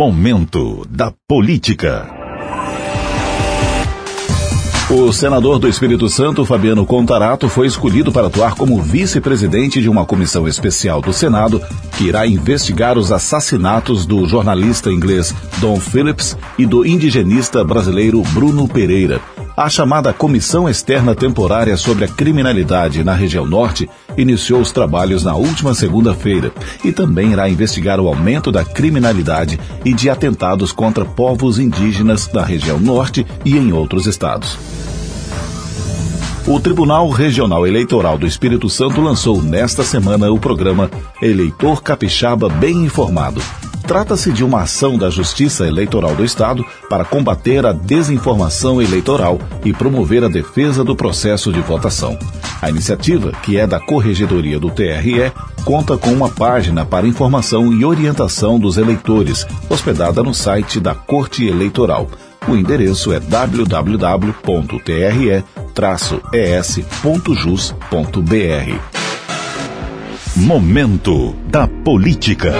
Momento da Política. O senador do Espírito Santo, Fabiano Contarato, foi escolhido para atuar como vice-presidente de uma comissão especial do Senado que irá investigar os assassinatos do jornalista inglês Don Phillips e do indigenista brasileiro Bruno Pereira. A chamada Comissão Externa Temporária sobre a Criminalidade na região norte iniciou os trabalhos na última segunda-feira e também irá investigar o aumento da criminalidade e de atentados contra povos indígenas na região norte e em outros estados. O Tribunal Regional Eleitoral do Espírito Santo lançou nesta semana o programa Eleitor Capixaba Bem Informado Trata-se de uma ação da Justiça Eleitoral do Estado para combater a desinformação eleitoral e promover a defesa do processo de votação. A iniciativa, que é da Corregedoria do TRE, conta com uma página para informação e orientação dos eleitores, hospedada no site da Corte Eleitoral. O endereço é www.tre-es.jus.br. Momento da Política.